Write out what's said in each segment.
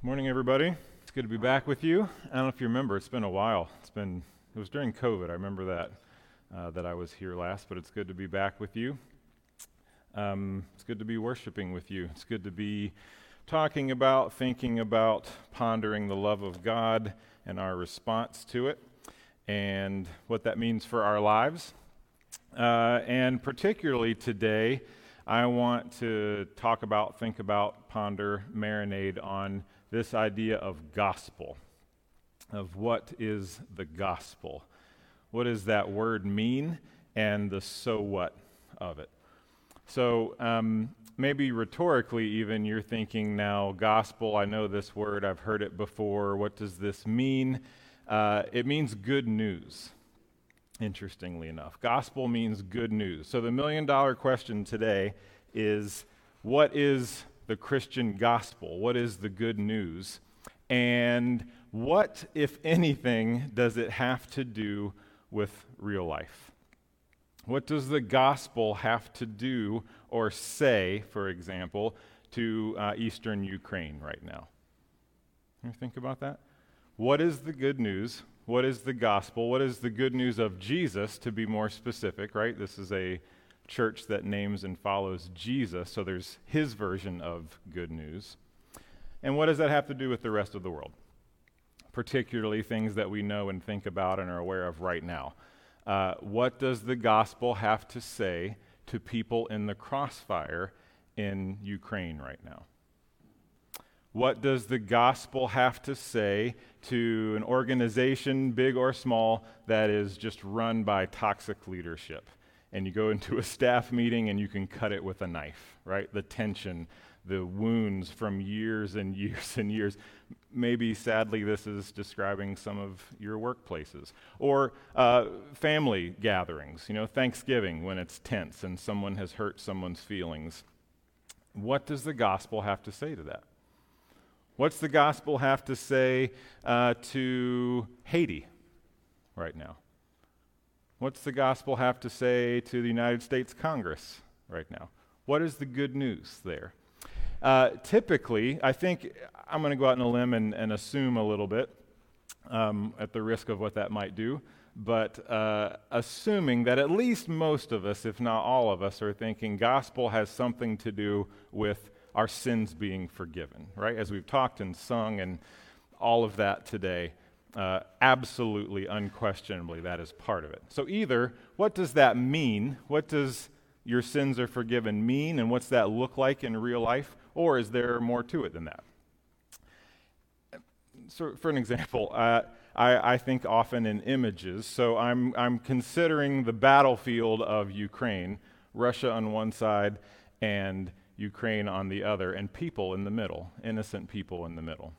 Morning, everybody. It's good to be back with you. I don't know if you remember, it's been a while. It's been, it was during COVID, I remember that, uh, that I was here last, but it's good to be back with you. Um, it's good to be worshiping with you. It's good to be talking about, thinking about, pondering the love of God and our response to it, and what that means for our lives. Uh, and particularly today, I want to talk about, think about, ponder, marinate on this idea of gospel, of what is the gospel. What does that word mean, and the so what of it? So, um, maybe rhetorically, even you're thinking now, gospel, I know this word, I've heard it before. What does this mean? Uh, it means good news, interestingly enough. Gospel means good news. So, the million dollar question today is what is the Christian gospel? What is the good news? And what, if anything, does it have to do with real life? What does the gospel have to do or say, for example, to uh, eastern Ukraine right now? You think about that? What is the good news? What is the gospel? What is the good news of Jesus, to be more specific, right? This is a church that names and follows Jesus, so there's his version of good news. And what does that have to do with the rest of the world? Particularly things that we know and think about and are aware of right now. Uh, what does the gospel have to say to people in the crossfire in Ukraine right now? What does the gospel have to say to an organization, big or small, that is just run by toxic leadership? And you go into a staff meeting and you can cut it with a knife, right? The tension, the wounds from years and years and years. Maybe, sadly, this is describing some of your workplaces. Or uh, family gatherings, you know, Thanksgiving when it's tense and someone has hurt someone's feelings. What does the gospel have to say to that? What's the gospel have to say uh, to Haiti right now? What's the gospel have to say to the United States Congress right now? What is the good news there? Uh, typically, I think I'm going to go out on a limb and, and assume a little bit um, at the risk of what that might do, but uh, assuming that at least most of us, if not all of us, are thinking gospel has something to do with our sins being forgiven, right? As we've talked and sung and all of that today. Uh, absolutely, unquestionably, that is part of it. So, either what does that mean? What does your sins are forgiven mean? And what's that look like in real life? Or is there more to it than that? So, for an example, uh, I, I, think often in images. So, I'm, I'm considering the battlefield of Ukraine, Russia on one side, and Ukraine on the other, and people in the middle, innocent people in the middle.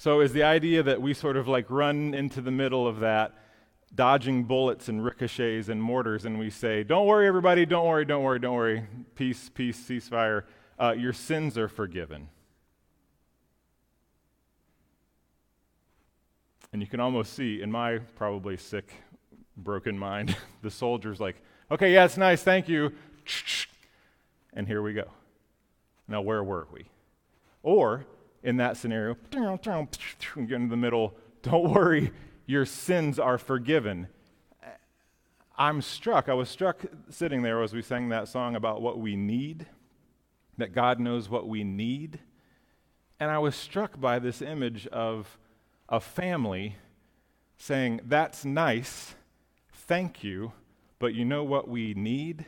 So, is the idea that we sort of like run into the middle of that, dodging bullets and ricochets and mortars, and we say, Don't worry, everybody, don't worry, don't worry, don't worry. Peace, peace, ceasefire. Uh, your sins are forgiven. And you can almost see in my probably sick, broken mind, the soldier's like, Okay, yeah, it's nice, thank you. And here we go. Now, where were we? Or, in that scenario, get in the middle, don't worry, your sins are forgiven. I'm struck. I was struck sitting there as we sang that song about what we need, that God knows what we need. And I was struck by this image of a family saying, That's nice, thank you, but you know what we need?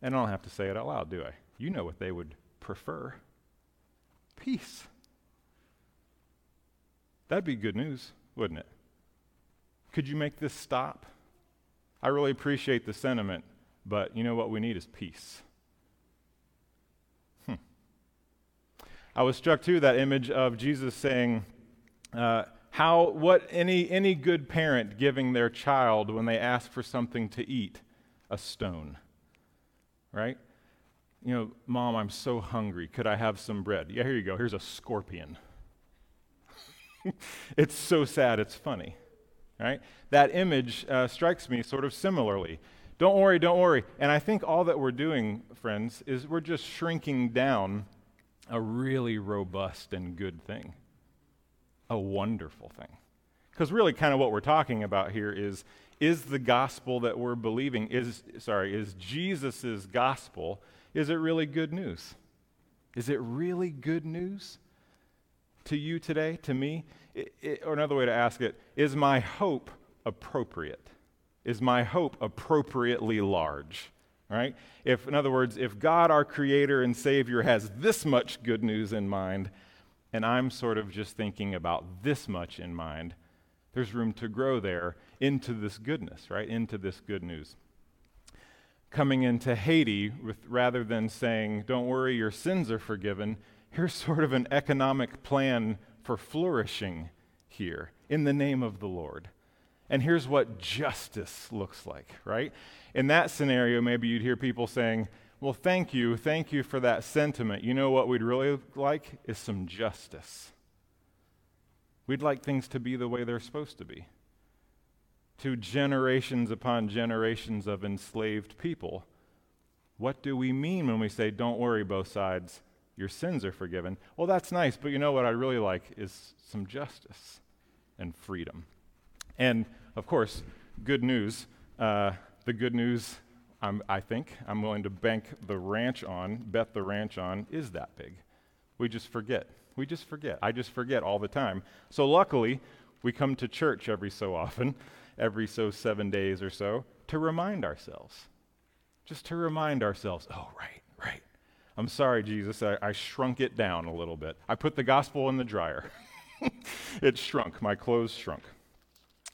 And I don't have to say it out loud, do I? You know what they would prefer peace. That'd be good news, wouldn't it? Could you make this stop? I really appreciate the sentiment, but you know what we need is peace. Hmm. I was struck too that image of Jesus saying, uh, "How what any any good parent giving their child when they ask for something to eat, a stone." Right? You know, Mom, I'm so hungry. Could I have some bread? Yeah, here you go. Here's a scorpion. it's so sad, it's funny. Right? That image uh, strikes me sort of similarly. Don't worry, don't worry. And I think all that we're doing, friends, is we're just shrinking down a really robust and good thing, a wonderful thing. Because really, kind of what we're talking about here is is the gospel that we're believing is sorry is jesus' gospel is it really good news is it really good news to you today to me it, it, or another way to ask it is my hope appropriate is my hope appropriately large right if in other words if god our creator and savior has this much good news in mind and i'm sort of just thinking about this much in mind there's room to grow there into this goodness, right? Into this good news. Coming into Haiti, with, rather than saying, don't worry, your sins are forgiven, here's sort of an economic plan for flourishing here in the name of the Lord. And here's what justice looks like, right? In that scenario, maybe you'd hear people saying, Well, thank you, thank you for that sentiment. You know what we'd really like? Is some justice. We'd like things to be the way they're supposed to be. To generations upon generations of enslaved people, what do we mean when we say, don't worry, both sides, your sins are forgiven? Well, that's nice, but you know what I really like is some justice and freedom. And of course, good news. Uh, the good news, I'm, I think, I'm willing to bank the ranch on, bet the ranch on, is that big. We just forget. We just forget. I just forget all the time. So, luckily, we come to church every so often, every so seven days or so, to remind ourselves. Just to remind ourselves, oh, right, right. I'm sorry, Jesus, I, I shrunk it down a little bit. I put the gospel in the dryer. it shrunk. My clothes shrunk.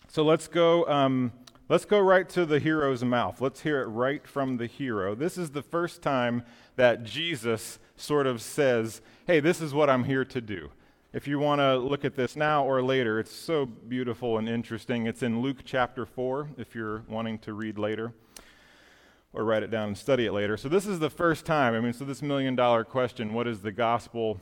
So let's go. Um, let's go right to the hero's mouth. Let's hear it right from the hero. This is the first time that Jesus sort of says, hey, this is what I'm here to do. If you want to look at this now or later, it's so beautiful and interesting. It's in Luke chapter 4, if you're wanting to read later or write it down and study it later. So, this is the first time. I mean, so this million dollar question what is the gospel?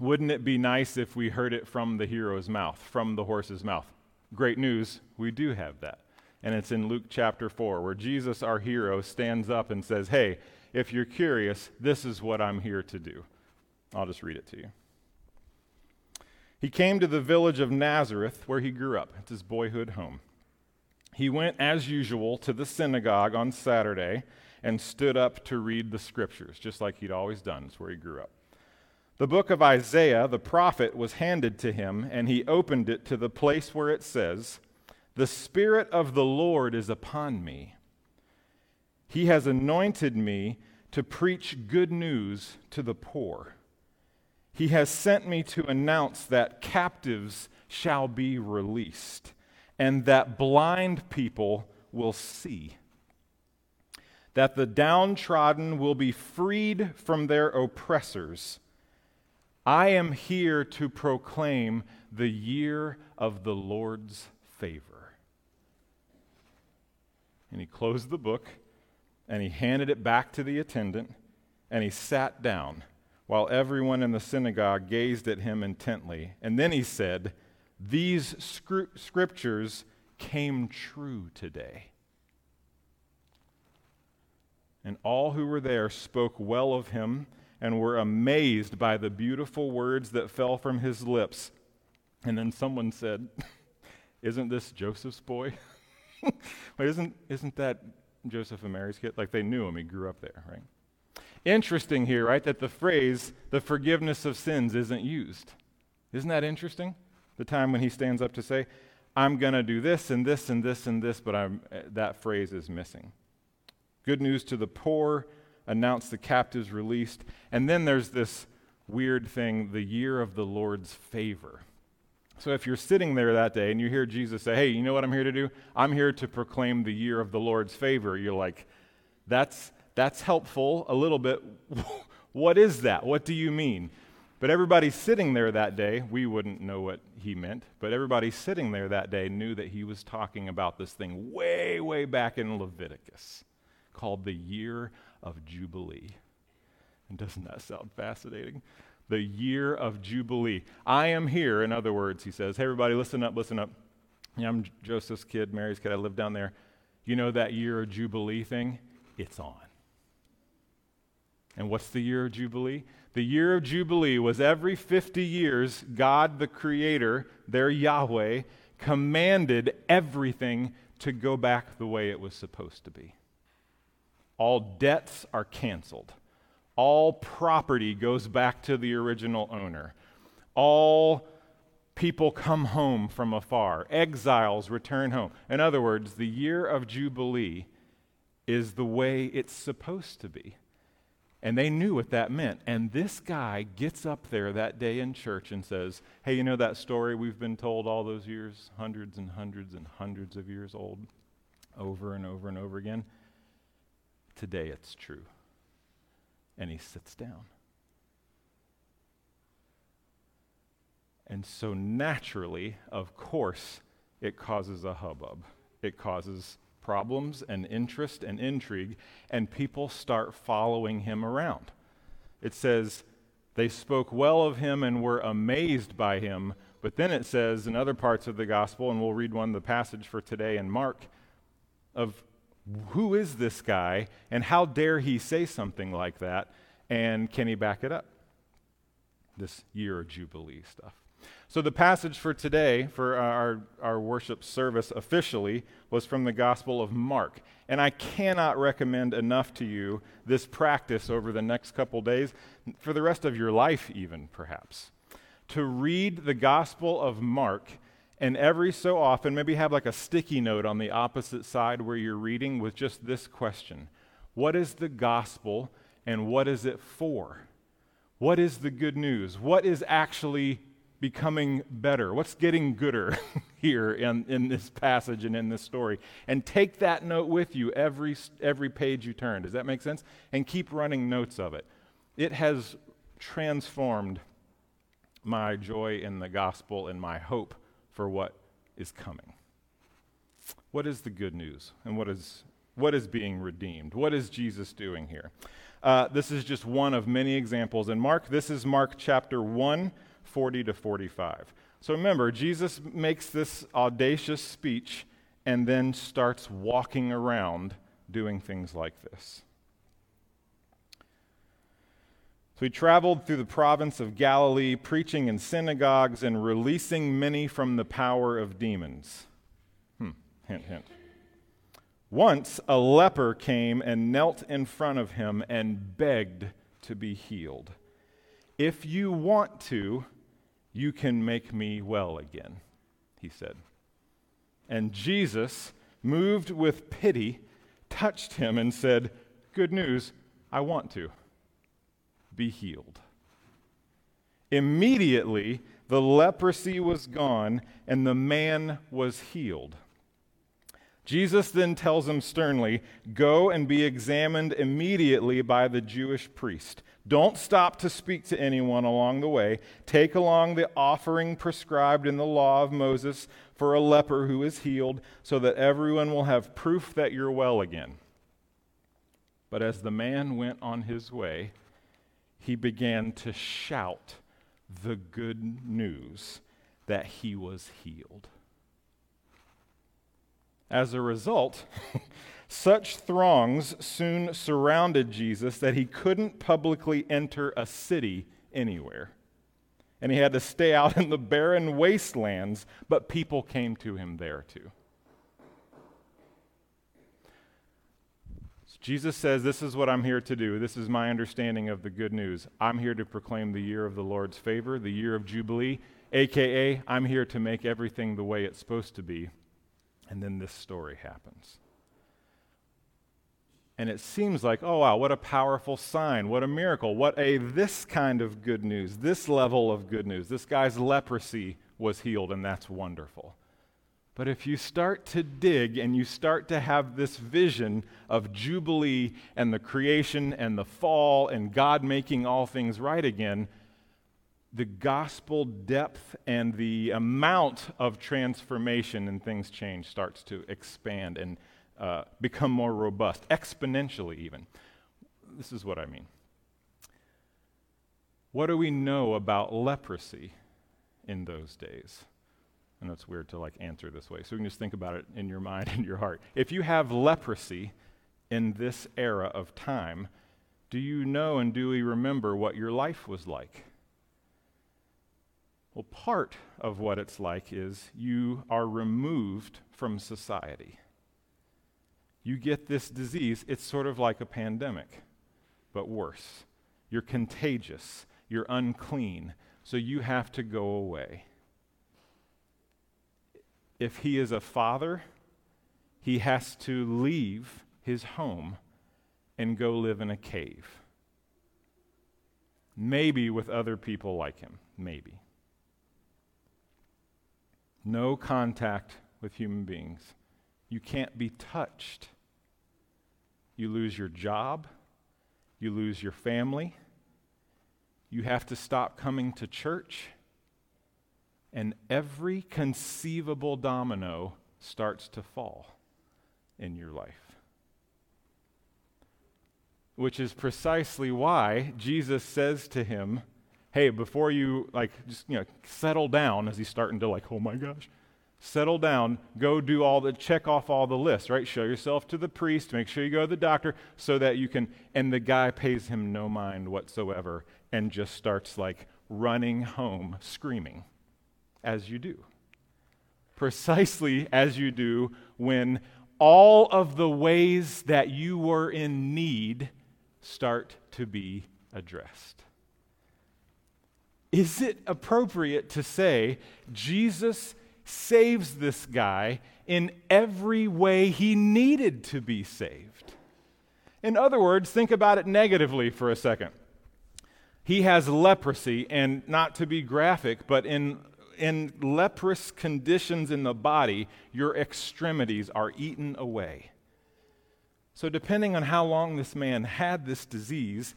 Wouldn't it be nice if we heard it from the hero's mouth, from the horse's mouth? Great news, we do have that. And it's in Luke chapter 4, where Jesus, our hero, stands up and says, Hey, if you're curious, this is what I'm here to do. I'll just read it to you. He came to the village of Nazareth where he grew up. It's his boyhood home. He went, as usual, to the synagogue on Saturday and stood up to read the scriptures, just like he'd always done. It's where he grew up. The book of Isaiah, the prophet, was handed to him, and he opened it to the place where it says, The Spirit of the Lord is upon me he has anointed me to preach good news to the poor. He has sent me to announce that captives shall be released and that blind people will see. That the downtrodden will be freed from their oppressors. I am here to proclaim the year of the Lord's favor. And he closed the book and he handed it back to the attendant, and he sat down while everyone in the synagogue gazed at him intently. And then he said, These scriptures came true today. And all who were there spoke well of him and were amazed by the beautiful words that fell from his lips. And then someone said, Isn't this Joseph's boy? Isn't, isn't that Joseph and Mary's kid? Like they knew him, he grew up there, right? Interesting here, right, that the phrase, the forgiveness of sins, isn't used. Isn't that interesting? The time when he stands up to say, I'm going to do this and this and this and this, but I'm, eh, that phrase is missing. Good news to the poor, announce the captives released. And then there's this weird thing the year of the Lord's favor. So if you're sitting there that day and you hear Jesus say, Hey, you know what I'm here to do? I'm here to proclaim the year of the Lord's favor. You're like, That's, that's helpful a little bit. what is that? What do you mean? But everybody sitting there that day, we wouldn't know what he meant, but everybody sitting there that day knew that he was talking about this thing way, way back in Leviticus called the year of Jubilee. And doesn't that sound fascinating? the year of Jubilee. I am here, in other words, he says. Hey, everybody, listen up, listen up. Yeah, I'm Joseph's kid, Mary's kid. I live down there. You know that year of Jubilee thing? It's on. And what's the year of Jubilee? The year of Jubilee was every 50 years, God the Creator, their Yahweh, commanded everything to go back the way it was supposed to be. All debts are canceled. All property goes back to the original owner. All people come home from afar. Exiles return home. In other words, the year of Jubilee is the way it's supposed to be. And they knew what that meant. And this guy gets up there that day in church and says, Hey, you know that story we've been told all those years, hundreds and hundreds and hundreds of years old, over and over and over again? Today it's true. And he sits down. And so naturally, of course, it causes a hubbub. It causes problems and interest and intrigue, and people start following him around. It says, they spoke well of him and were amazed by him. But then it says in other parts of the gospel, and we'll read one, the passage for today in Mark, of who is this guy and how dare he say something like that? And can he back it up? This year of Jubilee stuff. So, the passage for today, for our, our worship service officially, was from the Gospel of Mark. And I cannot recommend enough to you this practice over the next couple days, for the rest of your life, even perhaps. To read the Gospel of Mark and every so often, maybe have like a sticky note on the opposite side where you're reading with just this question What is the gospel and what is it for? What is the good news? What is actually becoming better? What's getting gooder here in, in this passage and in this story? And take that note with you every, every page you turn. Does that make sense? And keep running notes of it. It has transformed my joy in the gospel and my hope for what is coming. What is the good news? And what is, what is being redeemed? What is Jesus doing here? Uh, this is just one of many examples in Mark. This is Mark chapter 1 40 to 45. So remember, Jesus makes this audacious speech and then starts walking around doing things like this. So he traveled through the province of Galilee, preaching in synagogues and releasing many from the power of demons. Hmm, hint, hint. Once a leper came and knelt in front of him and begged to be healed. If you want to, you can make me well again, he said. And Jesus, moved with pity, touched him and said, Good news, I want to. Be healed. Immediately, the leprosy was gone and the man was healed. Jesus then tells him sternly, Go and be examined immediately by the Jewish priest. Don't stop to speak to anyone along the way. Take along the offering prescribed in the law of Moses for a leper who is healed, so that everyone will have proof that you're well again. But as the man went on his way, he began to shout the good news that he was healed. As a result, Such throngs soon surrounded Jesus that he couldn't publicly enter a city anywhere. And he had to stay out in the barren wastelands, but people came to him there too. Jesus says, This is what I'm here to do. This is my understanding of the good news. I'm here to proclaim the year of the Lord's favor, the year of Jubilee, aka, I'm here to make everything the way it's supposed to be. And then this story happens. And it seems like, oh, wow, what a powerful sign. What a miracle. What a this kind of good news, this level of good news. This guy's leprosy was healed, and that's wonderful. But if you start to dig and you start to have this vision of Jubilee and the creation and the fall and God making all things right again, the gospel depth and the amount of transformation and things change starts to expand and uh, become more robust, exponentially even. This is what I mean. What do we know about leprosy in those days? I know it's weird to like answer this way, so we can just think about it in your mind and your heart. If you have leprosy in this era of time, Do you know and do we remember what your life was like? Well, part of what it's like is you are removed from society. You get this disease, it's sort of like a pandemic, but worse. You're contagious, you're unclean, so you have to go away. If he is a father, he has to leave his home and go live in a cave. Maybe with other people like him. Maybe. No contact with human beings. You can't be touched. You lose your job. You lose your family. You have to stop coming to church. And every conceivable domino starts to fall in your life. Which is precisely why Jesus says to him, Hey, before you like just you know settle down as he's starting to like, oh my gosh, settle down, go do all the check off all the lists, right? Show yourself to the priest, make sure you go to the doctor so that you can and the guy pays him no mind whatsoever and just starts like running home screaming as you do. Precisely as you do when all of the ways that you were in need start to be addressed. Is it appropriate to say Jesus saves this guy in every way he needed to be saved? In other words, think about it negatively for a second. He has leprosy, and not to be graphic, but in in leprous conditions in the body, your extremities are eaten away. So, depending on how long this man had this disease,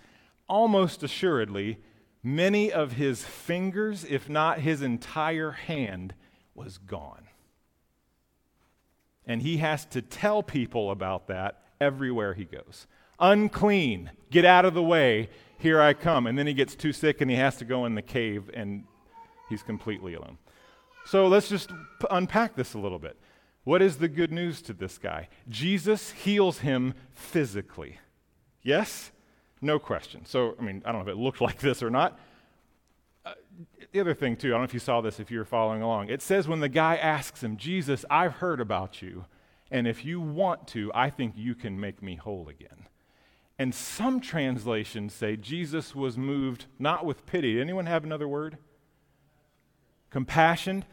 almost assuredly, many of his fingers, if not his entire hand, was gone. And he has to tell people about that everywhere he goes. Unclean, get out of the way, here I come. And then he gets too sick and he has to go in the cave and He's completely alone. So let's just p- unpack this a little bit. What is the good news to this guy? Jesus heals him physically. Yes? No question. So, I mean, I don't know if it looked like this or not. The other thing, too, I don't know if you saw this if you were following along. It says when the guy asks him, Jesus, I've heard about you, and if you want to, I think you can make me whole again. And some translations say Jesus was moved not with pity. Anyone have another word? compassion.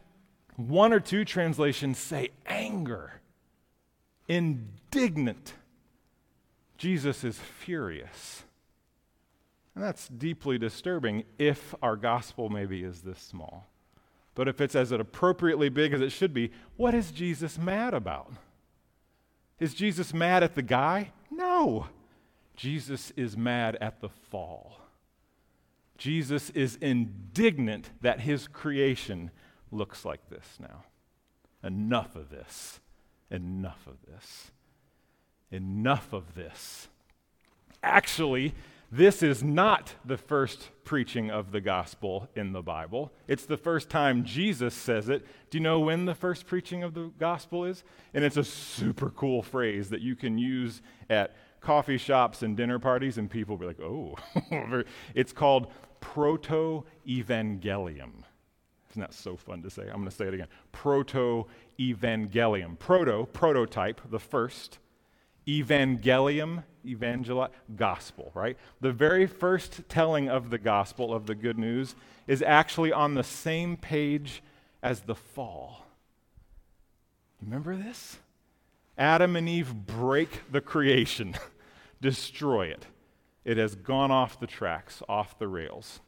One or two translations say anger, indignant. Jesus is furious. And that's deeply disturbing if our gospel maybe is this small. But if it's as appropriately big as it should be, what is Jesus mad about? Is Jesus mad at the guy? No. Jesus is mad at the fall. Jesus is indignant that his creation looks like this now. Enough of this. Enough of this. Enough of this. Actually, this is not the first preaching of the gospel in the Bible. It's the first time Jesus says it. Do you know when the first preaching of the gospel is? And it's a super cool phrase that you can use at coffee shops and dinner parties, and people will be like, oh. it's called proto evangelium. Isn't that so fun to say? I'm going to say it again. Proto evangelium. Proto, prototype, the first. Evangelium, evangeli- gospel, right? The very first telling of the gospel, of the good news, is actually on the same page as the fall. Remember this? Adam and Eve break the creation, destroy it it has gone off the tracks, off the rails.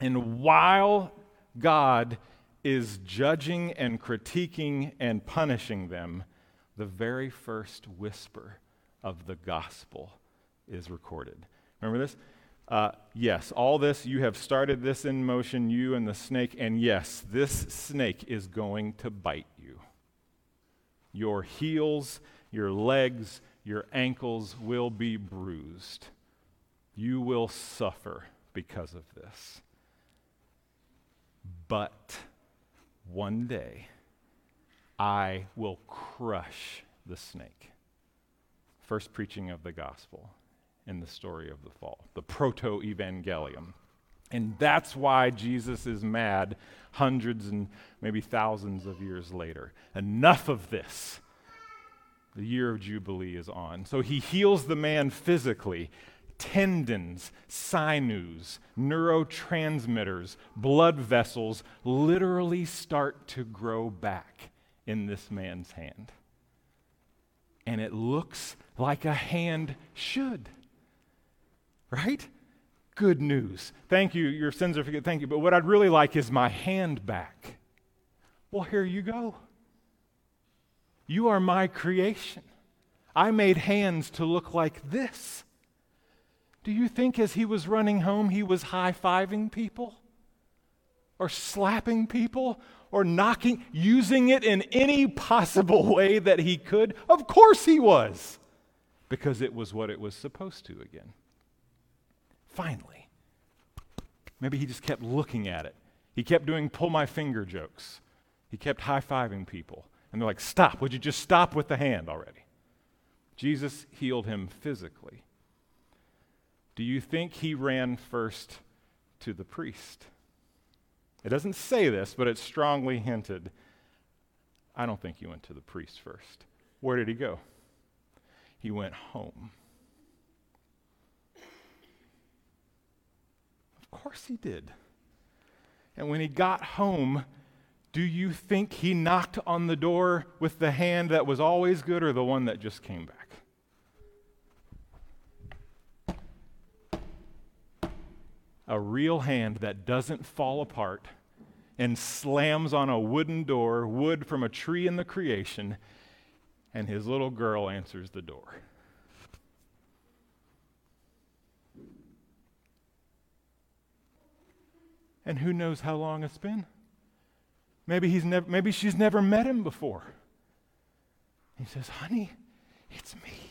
And while God is judging and critiquing and punishing them, the very first whisper of the gospel is recorded. Remember this? Uh, yes, all this, you have started this in motion, you and the snake, and yes, this snake is going to bite you. Your heels, your legs, your ankles will be bruised. You will suffer because of this. But one day, I will crush the snake. First preaching of the gospel. in the story of the fall, the proto evangelium. And that's why Jesus is mad hundreds and maybe thousands of years later. Enough of this. The year of Jubilee is on. So he heals the man physically. Tendons, sinews, neurotransmitters, blood vessels literally start to grow back in this man's hand. And it looks like a hand should. Right? Good news. Thank you. Your sins are forgiven. Thank you. But what I'd really like is my hand back. Well, here you go. You are my creation. I made hands to look like this. Do you think as he was running home, he was high fiving people? Or slapping people? Or knocking, using it in any possible way that he could? Of course he was, because it was what it was supposed to again. Finally. Maybe he just kept looking at it. He kept doing pull my finger jokes. He kept high fiving people. And they're like, Stop. Would you just stop with the hand already? Jesus healed him physically. Do you think he ran first to the priest? It doesn't say this, but it's strongly hinted. I don't think he went to the priest first. Where did he go? He went home. Of course he did. And when he got home, do you think he knocked on the door with the hand that was always good or the one that just came back? A real hand that doesn't fall apart and slams on a wooden door, wood from a tree in the creation, and his little girl answers the door. And who knows how long it's been? Maybe, he's never, maybe she's never met him before. He says, Honey, it's me.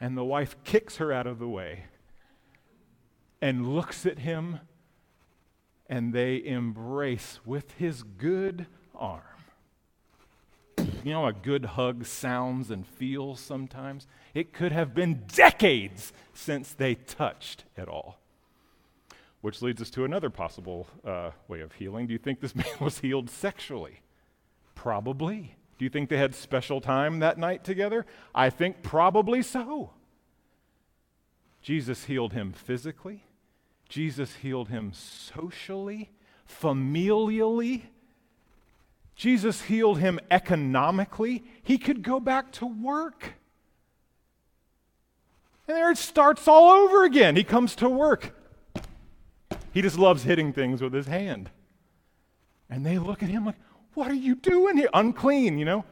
And the wife kicks her out of the way and looks at him, and they embrace with his good arm. You know, a good hug sounds and feels sometimes. It could have been decades since they touched at all. Which leads us to another possible uh, way of healing. Do you think this man was healed sexually? Probably. Do you think they had special time that night together? I think probably so. Jesus healed him physically, Jesus healed him socially, familially. Jesus healed him economically. He could go back to work. And there it starts all over again. He comes to work. He just loves hitting things with his hand. And they look at him like, What are you doing here? Unclean, you know?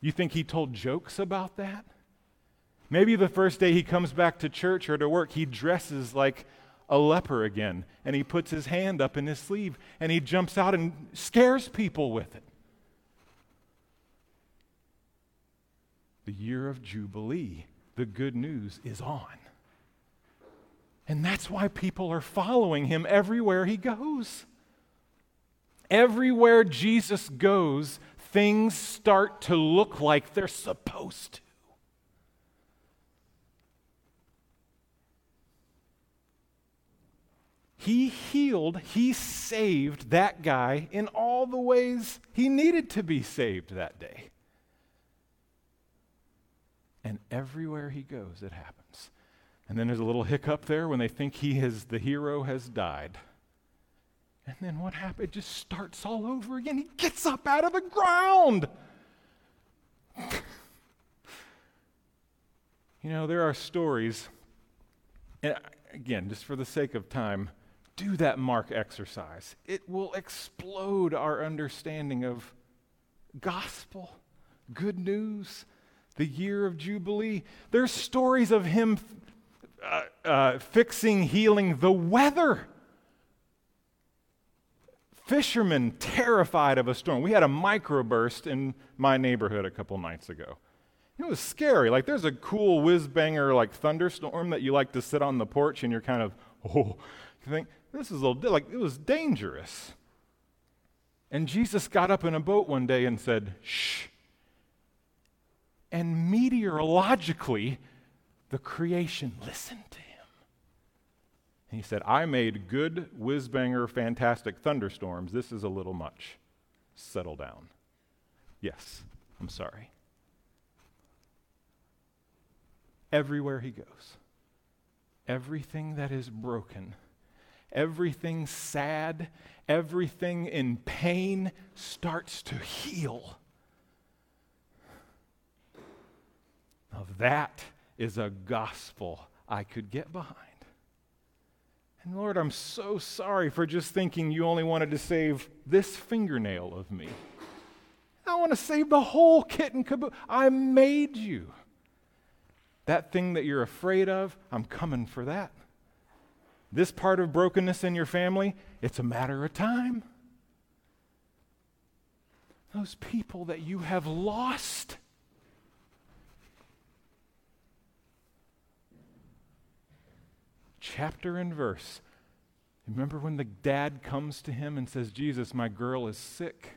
You think he told jokes about that? Maybe the first day he comes back to church or to work, he dresses like a leper again and he puts his hand up in his sleeve and he jumps out and scares people with it. The year of Jubilee, the good news is on. And that's why people are following him everywhere he goes. Everywhere Jesus goes, things start to look like they're supposed to. He healed, he saved that guy in all the ways he needed to be saved that day. And everywhere he goes, it happens. And then there's a little hiccup there when they think he has, the hero has died. And then what happens? It just starts all over again. He gets up out of the ground. you know, there are stories, and again, just for the sake of time, do that mark exercise. It will explode our understanding of gospel, good news, the year of Jubilee. There's stories of him uh, uh, fixing, healing the weather. Fishermen terrified of a storm. We had a microburst in my neighborhood a couple nights ago. It was scary. Like there's a cool whiz banger like thunderstorm that you like to sit on the porch and you're kind of oh, you think this is a little like it was dangerous. And Jesus got up in a boat one day and said, "Shh." And meteorologically, the creation listened to him. And he said, I made good, whiz banger, fantastic thunderstorms. This is a little much. Settle down. Yes, I'm sorry. Everywhere he goes, everything that is broken, everything sad, everything in pain starts to heal. Now, that is a gospel I could get behind. And Lord, I'm so sorry for just thinking you only wanted to save this fingernail of me. I want to save the whole kit and caboodle. I made you. That thing that you're afraid of, I'm coming for that. This part of brokenness in your family, it's a matter of time. Those people that you have lost, chapter and verse. Remember when the dad comes to him and says, Jesus, my girl is sick?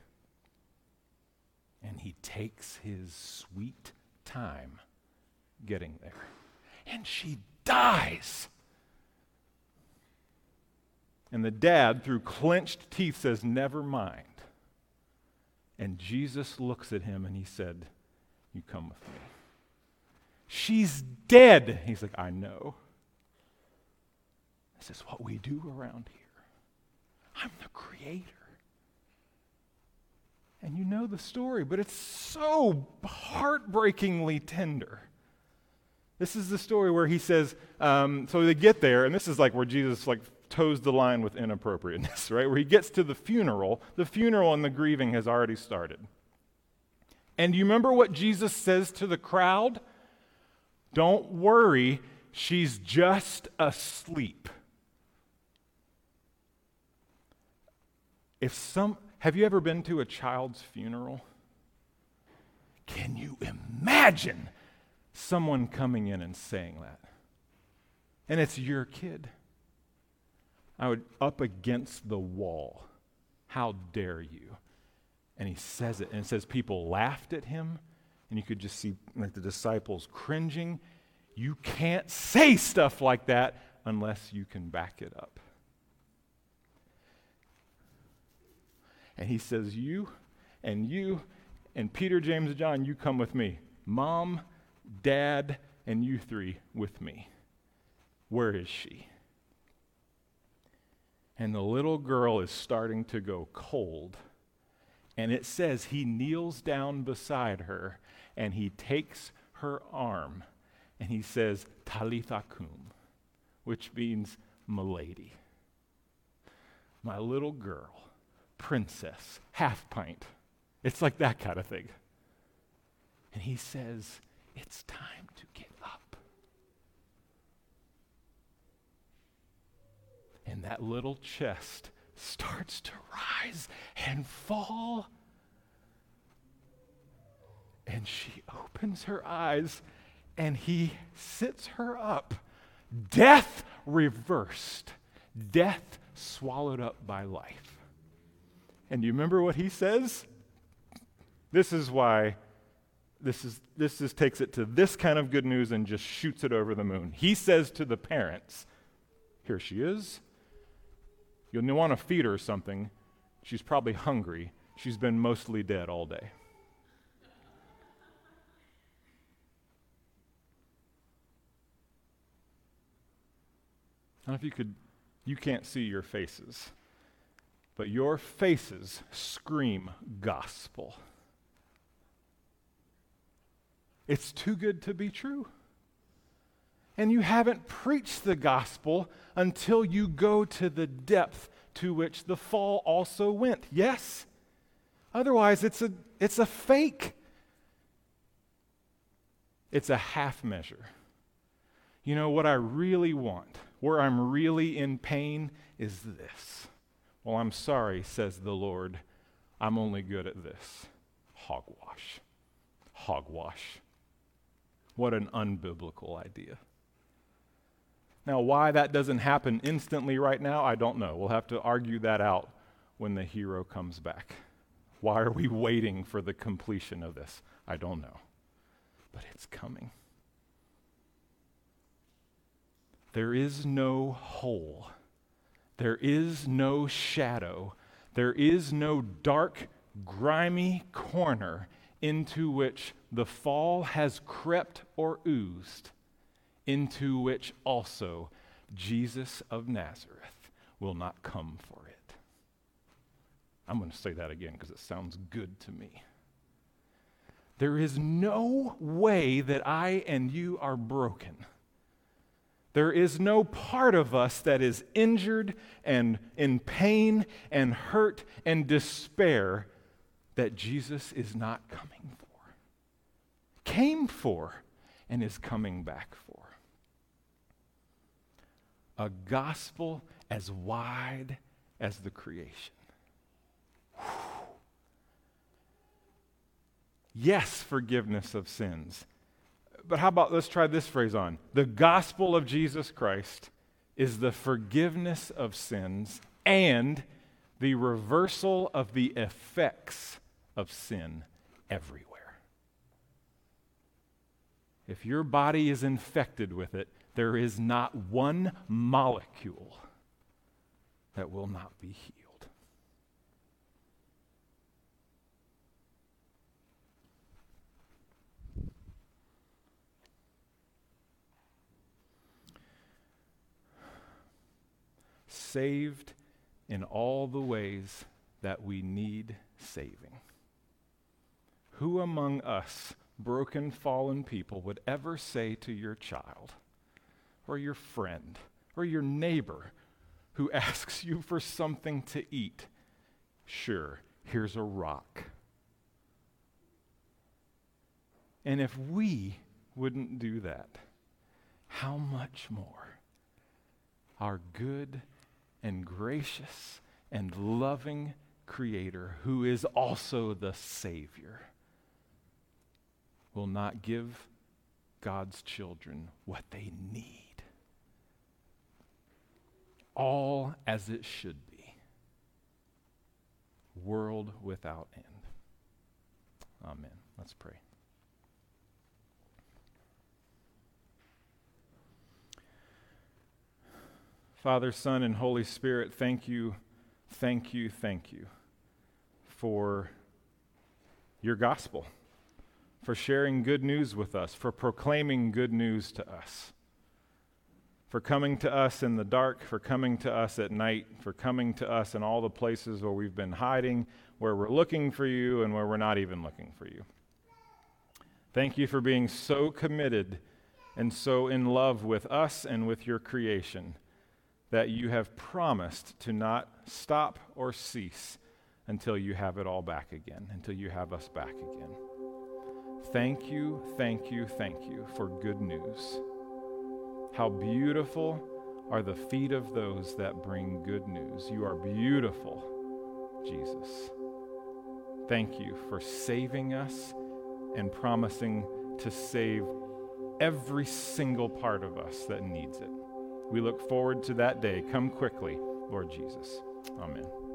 And he takes his sweet time getting there. And she dies. And the dad, through clenched teeth, says, Never mind. And Jesus looks at him and he said, You come with me. She's dead. He's like, I know. This is what we do around here. I'm the creator. And you know the story, but it's so heartbreakingly tender. This is the story where he says, um, so they get there, and this is like where Jesus like toes the line with inappropriateness, right? Where he gets to the funeral, the funeral and the grieving has already started. And you remember what Jesus says to the crowd? Don't worry, she's just asleep. If some have you ever been to a child's funeral? Can you imagine someone coming in and saying that? And it's your kid. I would up against the wall. How dare you? And he says it, and it says people laughed at him, and you could just see like the disciples cringing. You can't say stuff like that unless you can back it up. And he says, You and you and Peter, James, and John, you come with me. Mom, dad, and you three with me. Where is she? And the little girl is starting to go cold. And it says he kneels down beside her and he takes her arm and he says, Talitha cum, which means, milady. My little girl princess, half pint. It's like that kind of thing. And he says, It's time to get up. And that little chest starts to rise and fall. And she opens her eyes and he sits her up. Death reversed, death swallowed up by life. And you remember what he says? This is why this, is, this just takes it to this kind of good news and just shoots it over the moon. He says to the parents, Here she is. You'll want to feed her something. She's probably hungry. She's been mostly dead all day. I don't know if you could, you can't see your faces but your faces scream gospel. It's too good to be true. And you haven't preached the gospel until you go to the depth to which the fall also went. Yes? Otherwise, it's a, it's a fake. It's a half measure. You know, what I really want, where I'm really in pain, is this well, I'm sorry, says the Lord. I'm only good at this. Hogwash. Hogwash. What an unbiblical idea. Now, why that doesn't happen instantly right now, I don't know. We'll have to argue that out when the hero comes back. Why are we waiting for the completion of this? I don't know. But it's coming. there is no hole, there is no shadow, there is no dark, grimy corner into which the fall has crept or oozed, into which also Jesus of Nazareth will not come for it. I'm going to say that again because it sounds good to me. There is no way that I and you are broken. There is no part of us that is injured and in pain and hurt and despair that Jesus is not coming for, came for, and is coming back for. A gospel as wide as the creation. Yes, forgiveness of sins. But how about let's try this phrase on? The gospel of Jesus Christ is the forgiveness of sins and the reversal of the effects of sin everywhere. If your body is infected with it, there is not one molecule that will not be healed. saved in all the ways that we need saving. Who among us, broken, fallen people, would ever say to your child, or your friend, or your neighbor who asks you for something to eat, Sure, here's a rock? And if we wouldn't do that, how much more our good and gracious and loving Creator, who is also the Savior, will not give God's children what they need. All as it should be. World without end. Amen. Let's pray. Father, Son, and Holy Spirit, thank you, thank you, thank you for your gospel, for sharing good news with us, for proclaiming good news to us, for coming to us in the dark, for coming to us at night, for coming to us in all the places where we've been hiding, where we're looking for you, and where we're not even looking for you. Thank you for being so committed and so in love with us and with your creation that you have promised to not stop or cease until you have it all back again, until you have us back again. Thank you, thank you, thank you for good news. How beautiful are the feet of those that bring good news. You are beautiful, Jesus. Thank you for saving us and promising to save every single part of us that needs it. We look forward to that day. Come quickly, Lord Jesus. Amen.